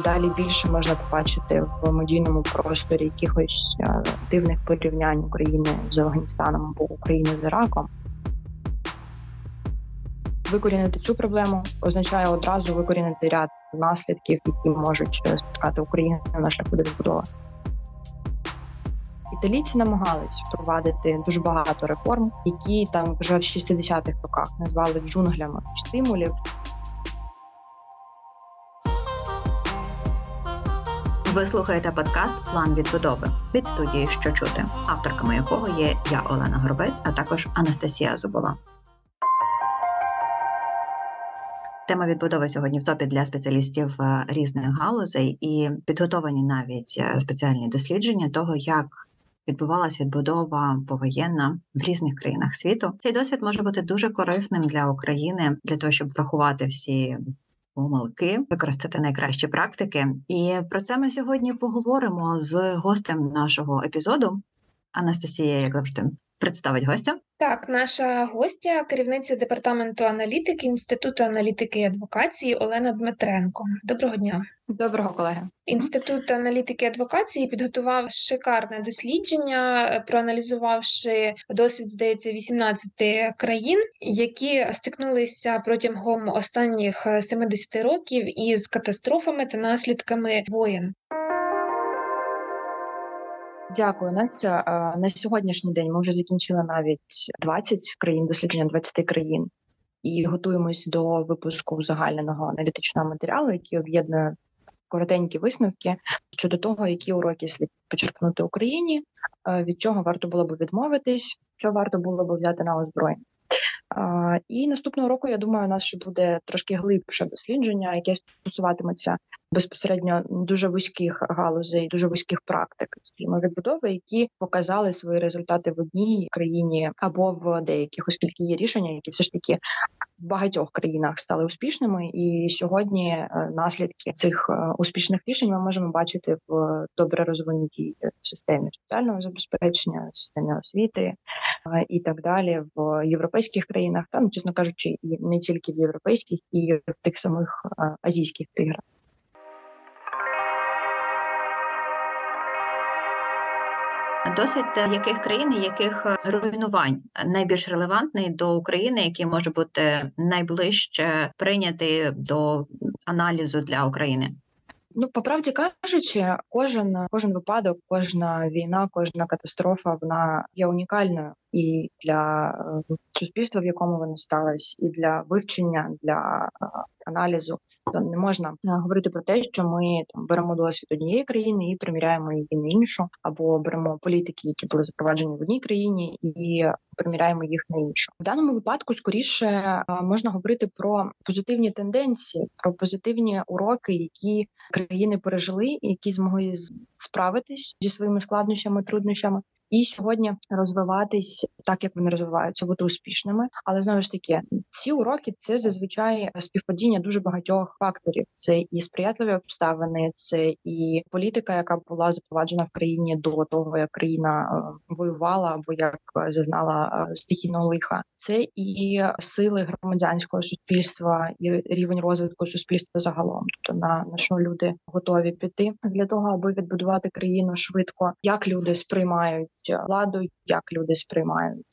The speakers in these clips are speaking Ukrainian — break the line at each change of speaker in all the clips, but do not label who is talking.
далі більше можна побачити в медійному просторі якихось е, дивних порівнянь України з Афганістаном або України з Іраком. Викорінити цю проблему означає одразу викорінити ряд наслідків, які можуть е, спіткати Україну на шляху до відбудови. Італійці намагались впровадити дуже багато реформ, які там вже в 60-х роках назвали джунглями стимулів.
Ви слухаєте подкаст План відбудови від студії Що чути, авторками якого є я Олена Горобець, а також Анастасія Зубова. Тема відбудови сьогодні в топі для спеціалістів е, різних галузей і підготовані навіть е, спеціальні дослідження того, як відбувалася відбудова повоєнна в різних країнах світу. Цей досвід може бути дуже корисним для України для того, щоб врахувати всі. Помилки, використати найкращі практики, і про це ми сьогодні поговоримо з гостем нашого епізоду. Анастасія, як завжди, представить гостя.
Так, наша гостя, керівниця департаменту аналітики Інституту аналітики і адвокації Олена Дмитренко. Доброго дня.
Доброго колеги.
Інститут аналітики і адвокації підготував шикарне дослідження, проаналізувавши досвід, здається, 18 країн, які стикнулися протягом останніх 70 років із катастрофами та наслідками воєн.
Дякую, Настя. На сьогоднішній день ми вже закінчили навіть 20 країн, дослідження 20 країн, і готуємось до випуску загального аналітичного матеріалу, який об'єднує коротенькі висновки щодо того, які уроки слід почерпнути Україні, від чого варто було б відмовитись, що варто було б взяти на озброєння. І наступного року я думаю, у нас ще буде трошки глибше дослідження, яке стосуватиметься безпосередньо дуже вузьких галузей, дуже вузьких практик, скажімо, відбудови, які показали свої результати в одній країні або в деяких, оскільки є рішення, які все ж таки в багатьох країнах стали успішними. І сьогодні е, наслідки цих е, успішних рішень ми можемо бачити в добре розвинутій системі соціального забезпечення, системі освіти і так далі в європейських країнах, та ну чесно кажучи, і не тільки в європейських, і в тих самих азійських тиграх.
Досвід яких країн і яких е, руйнувань найбільш релевантний до України, який може бути найближче прийнятий до аналізу для України?
Ну, по правді кажучи, кожен кожен випадок, кожна війна, кожна катастрофа вона є унікальною і для е, суспільства, в якому вона сталася, і для вивчення, для е, аналізу. То не можна е, говорити про те, що ми там беремо досвід однієї країни і приміряємо її на іншу, або беремо політики, які були запроваджені в одній країні, і приміряємо їх на іншу. В даному випадку скоріше можна говорити про позитивні тенденції, про позитивні уроки, які країни пережили, які змогли справитись зі своїми складнощами, труднощами, і сьогодні розвиватись так, як вони розвиваються, бути успішними. Але знову ж таки, ці уроки це зазвичай співпадіння дуже багатьох факторів. Це і сприятливі обставини, це і політика, яка була запроваджена в країні до того, як країна е, воювала або як зазнала е, стихійного лиха. Це і сили громадянського суспільства, і рівень розвитку суспільства загалом. Тобто на, на що люди готові піти для того, аби відбудувати країну швидко, як люди сприймають владу, як люди сприймають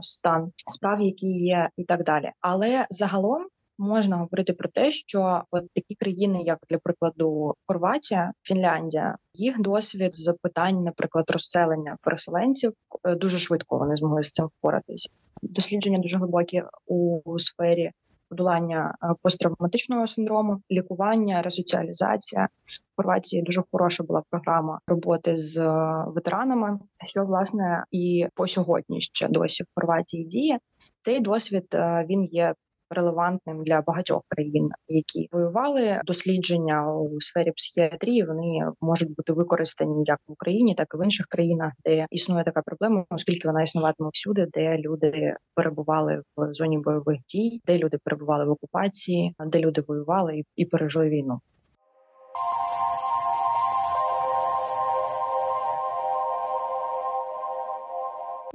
стан справ, які є, і так далі. Але загалом. Можна говорити про те, що от такі країни, як для прикладу Хорватія, Фінляндія, їх досвід з питань, наприклад, розселення переселенців е, дуже швидко вони змогли з цим впоратися. Дослідження дуже глибокі у сфері подолання е, посттравматичного синдрому, лікування, ресоціалізація. В Хорватії дуже хороша була програма роботи з е, ветеранами, що власне і по сьогодні ще досі в Хорватії діє. Цей досвід е, він є релевантним для багатьох країн, які воювали дослідження у сфері психіатрії. Вони можуть бути використані як в Україні, так і в інших країнах, де існує така проблема, оскільки вона існуватиме всюди, де люди перебували в зоні бойових дій, де люди перебували в окупації, де люди воювали і, пережили війну.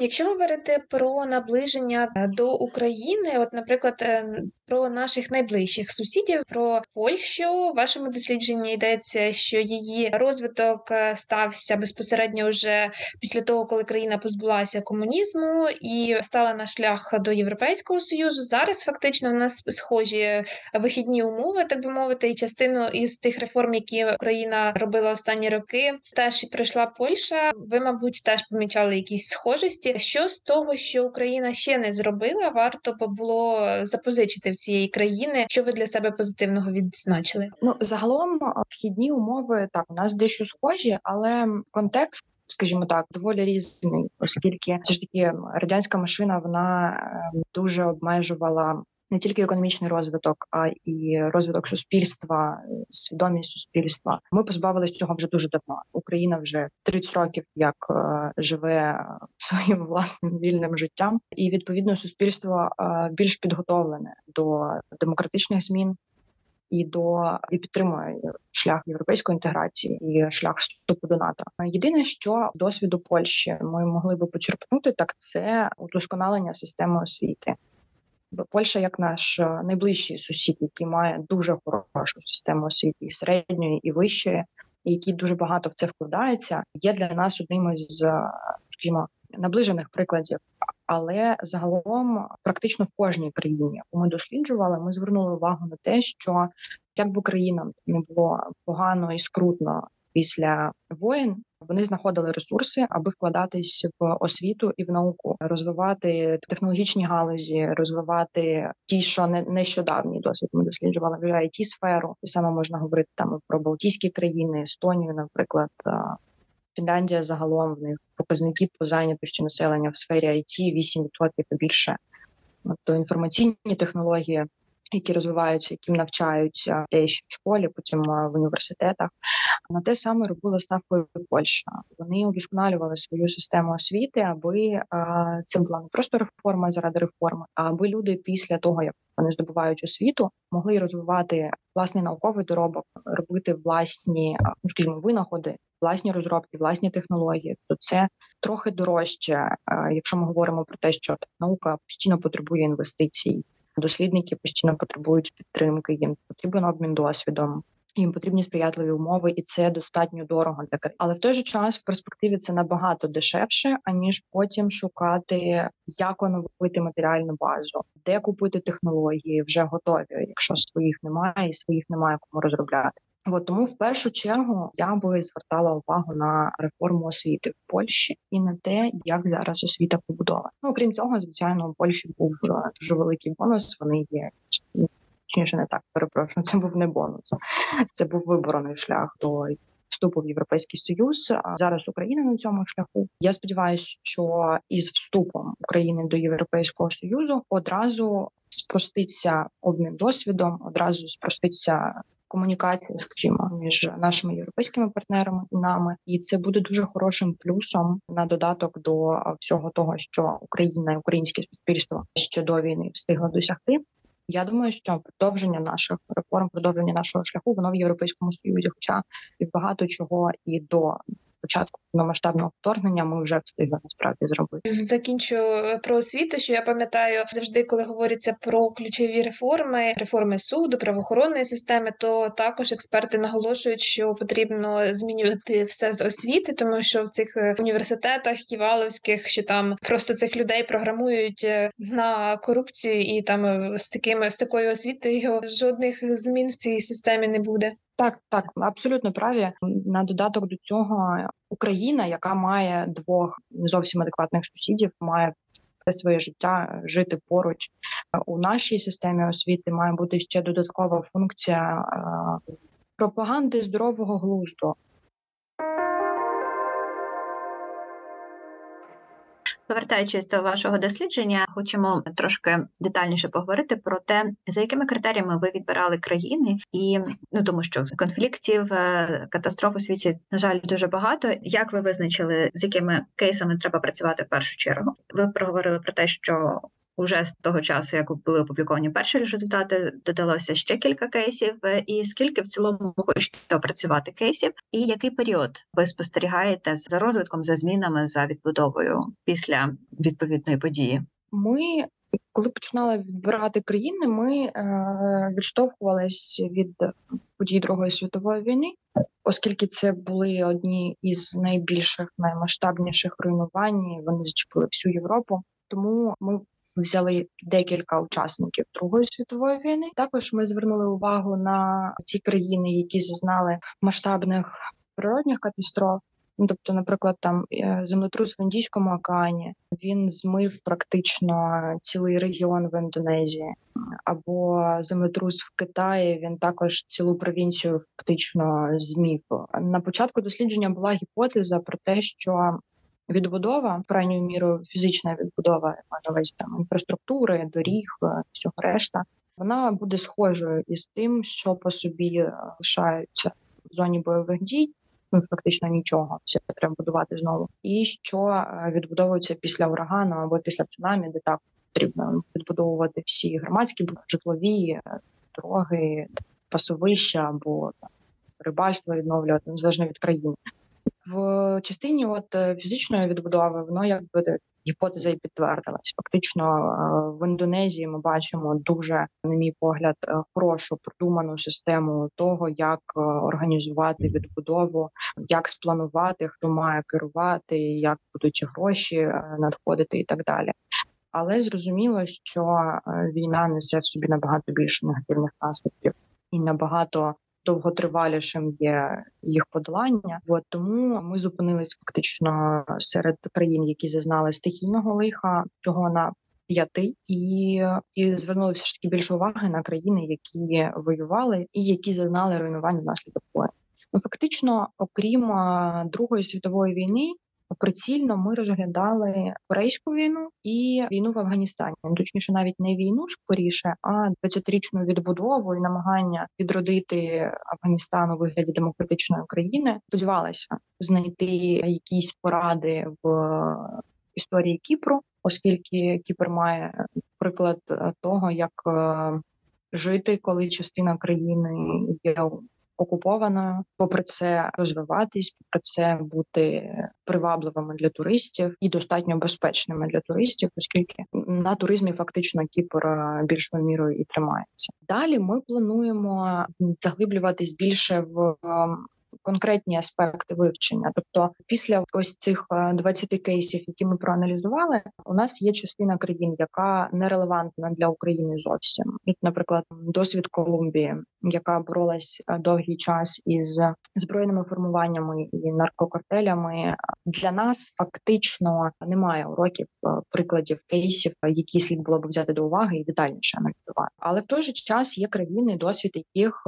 Якщо говорити про наближення е, до України, от, наприклад, е, про наших найближчих сусідів, про Польщу, в вашому дослідженні йдеться, що її розвиток е, стався безпосередньо вже після того, коли країна позбулася комунізму і стала на шлях до Європейського союзу. Зараз фактично у нас схожі вихідні умови, так би мовити, і частину із тих реформ, які Україна робила останні роки, теж пройшла Польща. Ви, мабуть, теж помічали якісь схожості. Що з того, що Україна ще не зробила, варто би було запозичити в цієї країни, що ви для себе позитивного відзначили?
Ну загалом вхідні умови так у нас дещо схожі, але контекст. Скажімо так, доволі різний, оскільки все ж таки радянська машина вона ем, дуже обмежувала не тільки економічний розвиток, а і розвиток суспільства, свідомість суспільства. Ми позбавилися цього вже дуже давно. Україна вже 30 років як е, живе своїм власним вільним життям, і відповідно суспільство е, більш підготовлене до демократичних змін. І до і підтримує шлях європейської інтеграції і шлях вступу до НАТО. Єдине, що досвіду Польщі ми могли би почерпнути, так це удосконалення системи освіти. Польща як наш е, найближчий сусід, який має дуже хорошу систему освіти і середньої і вищої, і який дуже багато в це вкладається, є для нас одним із е, скажімо, наближених прикладів. Але загалом, практично в кожній країні, яку ми досліджували, ми звернули увагу на те, що як би країнам не було погано і скрутно після воєн, вони знаходили ресурси, аби вкладатись в освіту і в науку, розвивати технологічні галузі, розвивати ті, що не нещодавній досвід ми досліджували вже it сферу. І саме можна говорити там про Балтійські країни, Естонію, наприклад. Фінляндія загалом в них показники по зайнятості населення в сфері IT 8% і більше. Тобто інформаційні технології які розвиваються, яким навчаються дітей в школі, потім в університетах. На те саме робила ставкою Польща. Вони удосконалювали свою систему освіти, аби це була не просто реформа заради реформи, а аби люди після того, як вони здобувають освіту, могли розвивати власний науковий доробок, робити власні скажімо, винаходи, власні розробки, власні технології. То це трохи дорожче, якщо ми говоримо про те, що наука постійно потребує інвестицій дослідники постійно потребують підтримки. Їм потрібен обмін досвідом. Їм потрібні сприятливі умови, і це достатньо дорого для країн. Але в той же час в перспективі це набагато дешевше, аніж потім шукати, як оновити матеріальну базу, де купити технології вже готові, якщо своїх немає, і своїх немає кому розробляти. От тому в першу чергу я би звертала увагу на реформу освіти в Польщі і на те, як зараз освіта побудована. Ну окрім цього, звичайно, у Польщі був е, дуже великий бонус. Вони є точніше, не так перепрошую. Це був не бонус, це був виборений шлях до вступу в європейський союз. А зараз Україна на цьому шляху. Я сподіваюся, що із вступом України до Європейського союзу одразу спроститься обмін досвідом, одразу спроститься комунікація, скажімо, між нашими європейськими партнерами і нами, і це буде дуже хорошим плюсом на додаток до всього того, що Україна і українське суспільство ще до війни встигла досягти. Я думаю, що продовження наших реформ, продовження нашого шляху, воно в європейському союзі, хоча і багато чого і до початку повномасштабного вторгнення ми вже встигли насправді зробити.
Закінчу е, про освіту, що я пам'ятаю завжди, коли говориться про ключові реформи, реформи суду, правоохоронної системи, то також експерти наголошують, що потрібно змінювати все з освіти, тому що в цих е, університетах ківаловських, що там просто цих людей програмують е, на корупцію, і там з такими з такою освітою жодних змін в цій системі не буде.
Так, так, абсолютно праві. На додаток до цього Україна, яка має двох не зовсім адекватних сусідів, має все своє життя жити поруч у нашій системі освіти. Має бути ще додаткова функція пропаганди здорового глузду.
Повертаючись до вашого дослідження, хочемо трошки детальніше поговорити про те, за якими критеріями ви відбирали країни, і ну тому що конфліктів, е, катастроф у світі на жаль дуже багато. Як ви визначили, з якими кейсами треба працювати в першу чергу? Ви проговорили про те, що уже з того часу, як були опубліковані перші результати, додалося ще кілька кейсів. І скільки в цілому хочете опрацювати кейсів, і який період ви спостерігаєте за розвитком, за змінами, за відбудовою після відповідної події?
Ми коли починали відбирати країни, ми е, відштовхувались від подій Другої світової війни, оскільки це були одні із найбільших, наймасштабніших руйнувань. Вони зачепили всю Європу. Тому ми взяли декілька учасників Другої світової війни. Також ми звернули увагу на ті країни, які зазнали масштабних природних катастроф. Ну, тобто, наприклад, там е, землетрус в Індійському океані він змив практично цілий регіон в Індонезії, або землетрус в Китаї він також цілу провінцію фактично змів. На початку дослідження була гіпотеза про те, що відбудова крайньою мірою фізична відбудова весь там інфраструктури, доріг, е, всього решта. Вона буде схожою із тим, що по собі е, лишаються в зоні бойових дій ну фактично нічого. Все треба будувати знову. І що е, відбудовується після урагану або після цунамі, де так потрібно відбудовувати всі громадські житлові дороги, пасовища або там, рибальство відновлювати незалежно від країни. В частині от е, фізичної відбудови воно якби гіпотеза і підтвердилась. Фактично е, в Індонезії ми бачимо дуже, на мій погляд, е, хорошу продуману систему того, як організувати відбудову, як спланувати, хто має керувати, як будуть гроші надходити, і так далі. Але зрозуміло, що війна несе в собі набагато більше негативних наслідків і набагато довготривалішим є їх подолання. От тому ми зупинились фактично серед країн, які зазнали стихійного лиха цього на п'яти, і і звернули ж таки більше уваги на країни, які воювали і які зазнали руйнування внаслідок воєн. Ну фактично, окрім Другої світової війни, прицільно ми розглядали корейську війну і війну в Афганістані. Ну, точніше, навіть не війну скоріше, а 20-річну відбудову і намагання відродити Афганістан у вигляді демократичної країни. Сподівалася знайти якісь поради в історії Кіпру, оскільки Кіпр має приклад того, як е, жити, коли частина країни є окупованою, попри це розвиватись, попри це бути привабливими для туристів і достатньо безпечними для туристів, оскільки на туризмі фактично Кіпр більшою мірою і тримається. Далі ми плануємо заглиблюватись більше в конкретні аспекти вивчення. Тобто, після ось цих 20 е, кейсів, які ми проаналізували, у нас є частина країн, яка не релевантна для України зовсім. Тут, Наприклад, досвід Колумбії, яка боролась е, довгий час із збройними формуваннями і наркокартелями. Для нас фактично немає уроків е, прикладів кейсів, які слід було б взяти до уваги і детальніше аналізувати. Але в той же час є країни, досвід яких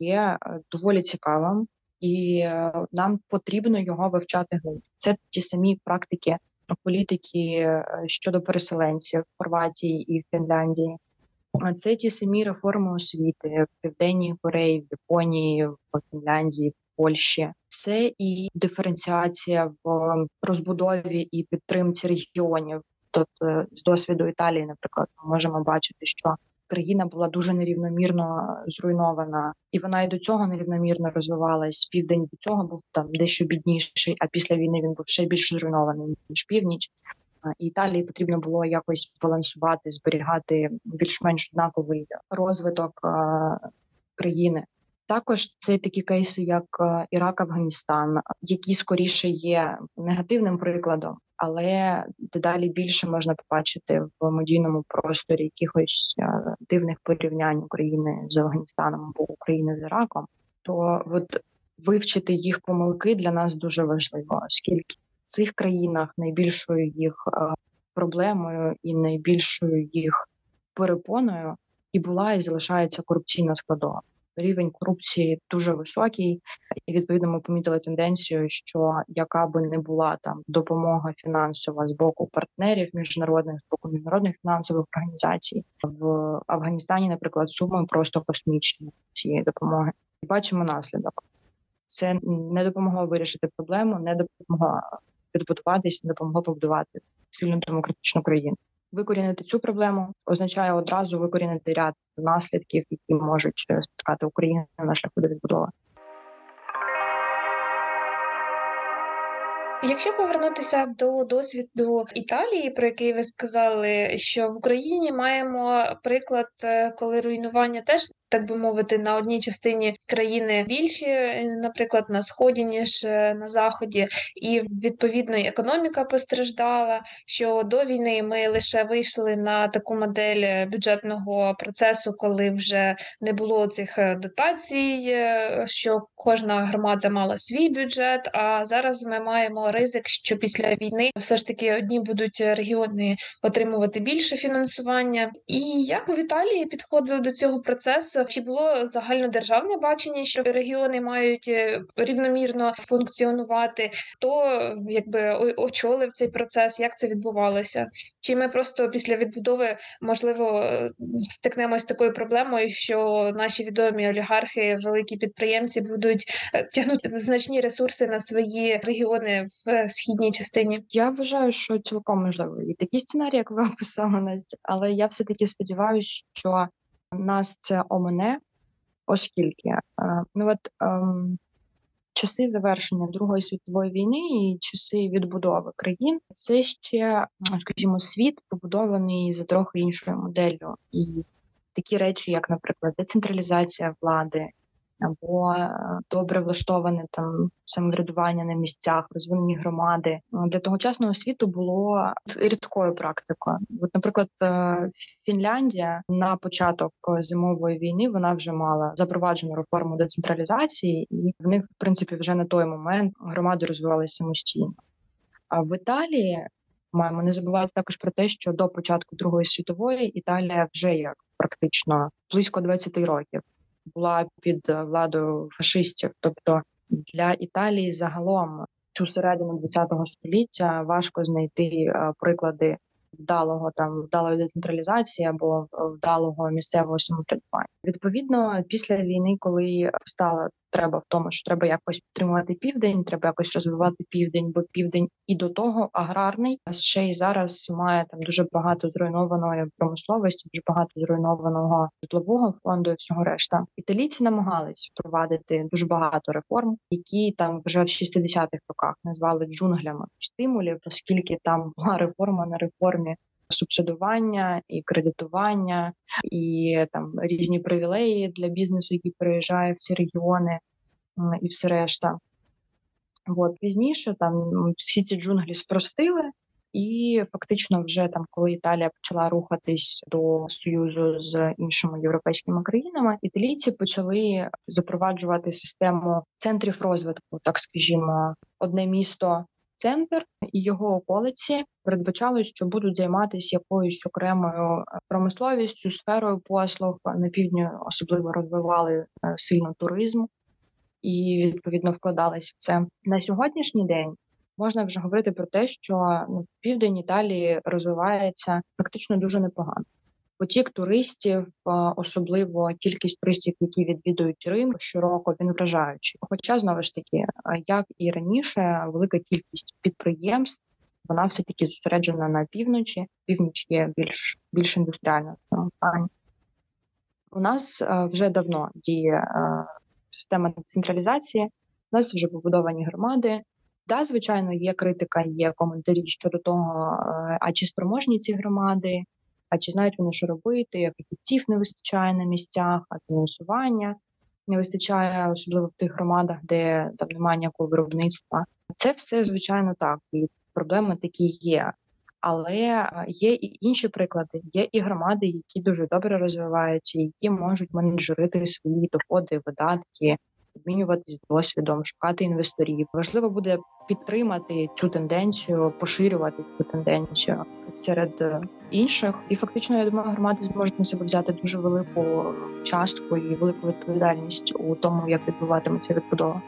є доволі цікавим і е, нам потрібно його вивчати глибше. Це ті самі практики політики е, щодо переселенців в Хорватії і Фінляндії. Це ті самі реформи освіти в південній Кореї, в Японії, в Фінляндії, в Польщі. Це і диференціація в розбудові і підтримці регіонів. Тобто з досвіду Італії, наприклад, ми можемо бачити, що країна була дуже нерівномірно зруйнована, і вона і до цього нерівномірно розвивалась. Південь до цього був там дещо бідніший, а після війни він був ще більш зруйнований ніж північ. І Італії потрібно було якось балансувати, зберігати більш-менш однаковий розвиток країни. Також це такі кейси, як Ірак, Афганістан, які скоріше є негативним прикладом але дедалі більше можна побачити в медійному просторі якихось е, дивних порівнянь України з Афганістаном або України з Іраком. То от вивчити їх помилки для нас дуже важливо, оскільки цих країнах найбільшою їх проблемою і найбільшою їх перепоною і була і залишається корупційна складова рівень корупції дуже високий, і відповідно ми помітили тенденцію, що яка би не була там допомога фінансова з боку партнерів міжнародних з боку міжнародних фінансових організацій в Афганістані, наприклад, суми просто космічні цієї допомоги. І бачимо наслідок. Це не допомогло вирішити проблему, не допомогло підбудуватись, допомогло побудувати сильну демократичну країну. Викорінити цю проблему означає одразу викорінити ряд наслідків, які можуть е, спіткати Україну на шляху до відбудови.
Якщо повернутися до досвіду Італії, про який ви сказали, що в Україні маємо приклад, е, коли руйнування теж так би мовити, на одній частині країни більші, е, наприклад, на сході ніж е, на заході, і відповідно економіка постраждала. Що до війни ми лише вийшли на таку модель бюджетного процесу, коли вже не було цих дотацій, що кожна громада мала свій бюджет. А зараз ми маємо ризик, що після війни все ж таки одні будуть регіони отримувати більше фінансування. І як в Італії підходили до цього процесу? Чи було загальнодержавне бачення, що регіони мають е, рівномірно функціонувати? Хто якби очолив цей процес? Як це відбувалося? Чи ми просто після відбудови можливо стикнемось з такою проблемою, що наші відомі олігархи, великі підприємці будуть е, тягнути значні ресурси на свої регіони в східній частині?
Я вважаю, що цілком можливо і такі сценарії, як ви описали Настя, але я все таки сподіваюся, що нас це омине, оскільки е, ну от ем, часи завершення Другої світової війни і часи відбудови країн це ще, скажімо, світ побудований за трохи іншою моделлю, і такі речі, як, наприклад, децентралізація влади, або е, добре влаштоване там самоврядування на місцях, розвинені громади для тогочасного світу було рідкою практикою. От, наприклад, е, Фінляндія на початок зимової війни вона вже мала запроваджену реформу децентралізації, і в них, в принципі, вже на той момент громади розвивалися самостійно. А в Італії маємо не забувати також про те, що до початку Другої світової Італія вже як практично близько 20 років була під е, владою фашистів. Тобто для Італії загалом цю середину ХХ століття важко знайти е, приклади вдалого там вдалої децентралізації або вдалого місцевого самоврядування. Відповідно, після війни, коли стала треба в тому, що треба якось підтримувати південь, треба якось розвивати південь, бо південь і до того аграрний, а ще й зараз має там дуже багато зруйнованої промисловості, дуже багато зруйнованого житлового фонду і всього решта. Італійці намагались впровадити дуже багато реформ, які там вже в 60-х роках назвали джунглями стимулів, оскільки там була реформа на реформі субсидування і кредитування, і там різні привілеї для бізнесу, який приїжджає в ці регіони, і все решта. От пізніше там всі ці джунглі спростили, і фактично, вже там, коли Італія почала рухатись до союзу з іншими європейськими країнами, італійці почали запроваджувати систему центрів розвитку, так скажімо, одне місто центр і його околиці передбачали, що будуть займатися якоюсь окремою е, промисловістю, сферою послуг на півдні особливо розвивали е, сильно туризм і відповідно вкладались в це на сьогоднішній день. Можна вже говорити про те, що ну, південь Італії розвивається фактично дуже непогано потік туристів, особливо кількість туристів, які відвідують Рим щороку, він вражаючий. Хоча знову ж таки, як і раніше, велика кількість підприємств вона все таки зосереджена на півночі. Північ є більш більш індустріальна плані. У нас вже давно діє система децентралізації, у нас вже побудовані громади. Да, звичайно, є критика, є коментарі щодо того, а чи спроможні ці громади, а чи знають вони, що робити, фахівців не вистачає на місцях, а фінансування не вистачає, особливо в тих громадах, де там немає ніякого виробництва. Це все звичайно так, і проблеми такі є. Але є і інші приклади. Є і громади, які дуже добре розвиваються, які можуть менеджерити свої доходи, видатки, обмінюватись досвідом, шукати інвесторів. Важливо буде підтримати цю тенденцію, поширювати цю тенденцію серед інших. І фактично, я думаю, громади зможуть на себе взяти дуже велику частку і велику відповідальність у тому, як відбуватиметься відбудова.